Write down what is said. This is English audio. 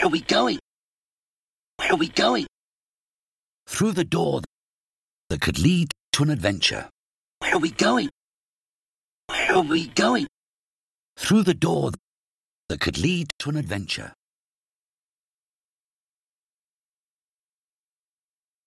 Where are we going? Where are we going? Through the door that could lead to an adventure. Where are we going? Where are we going? Through the door that could lead to an adventure.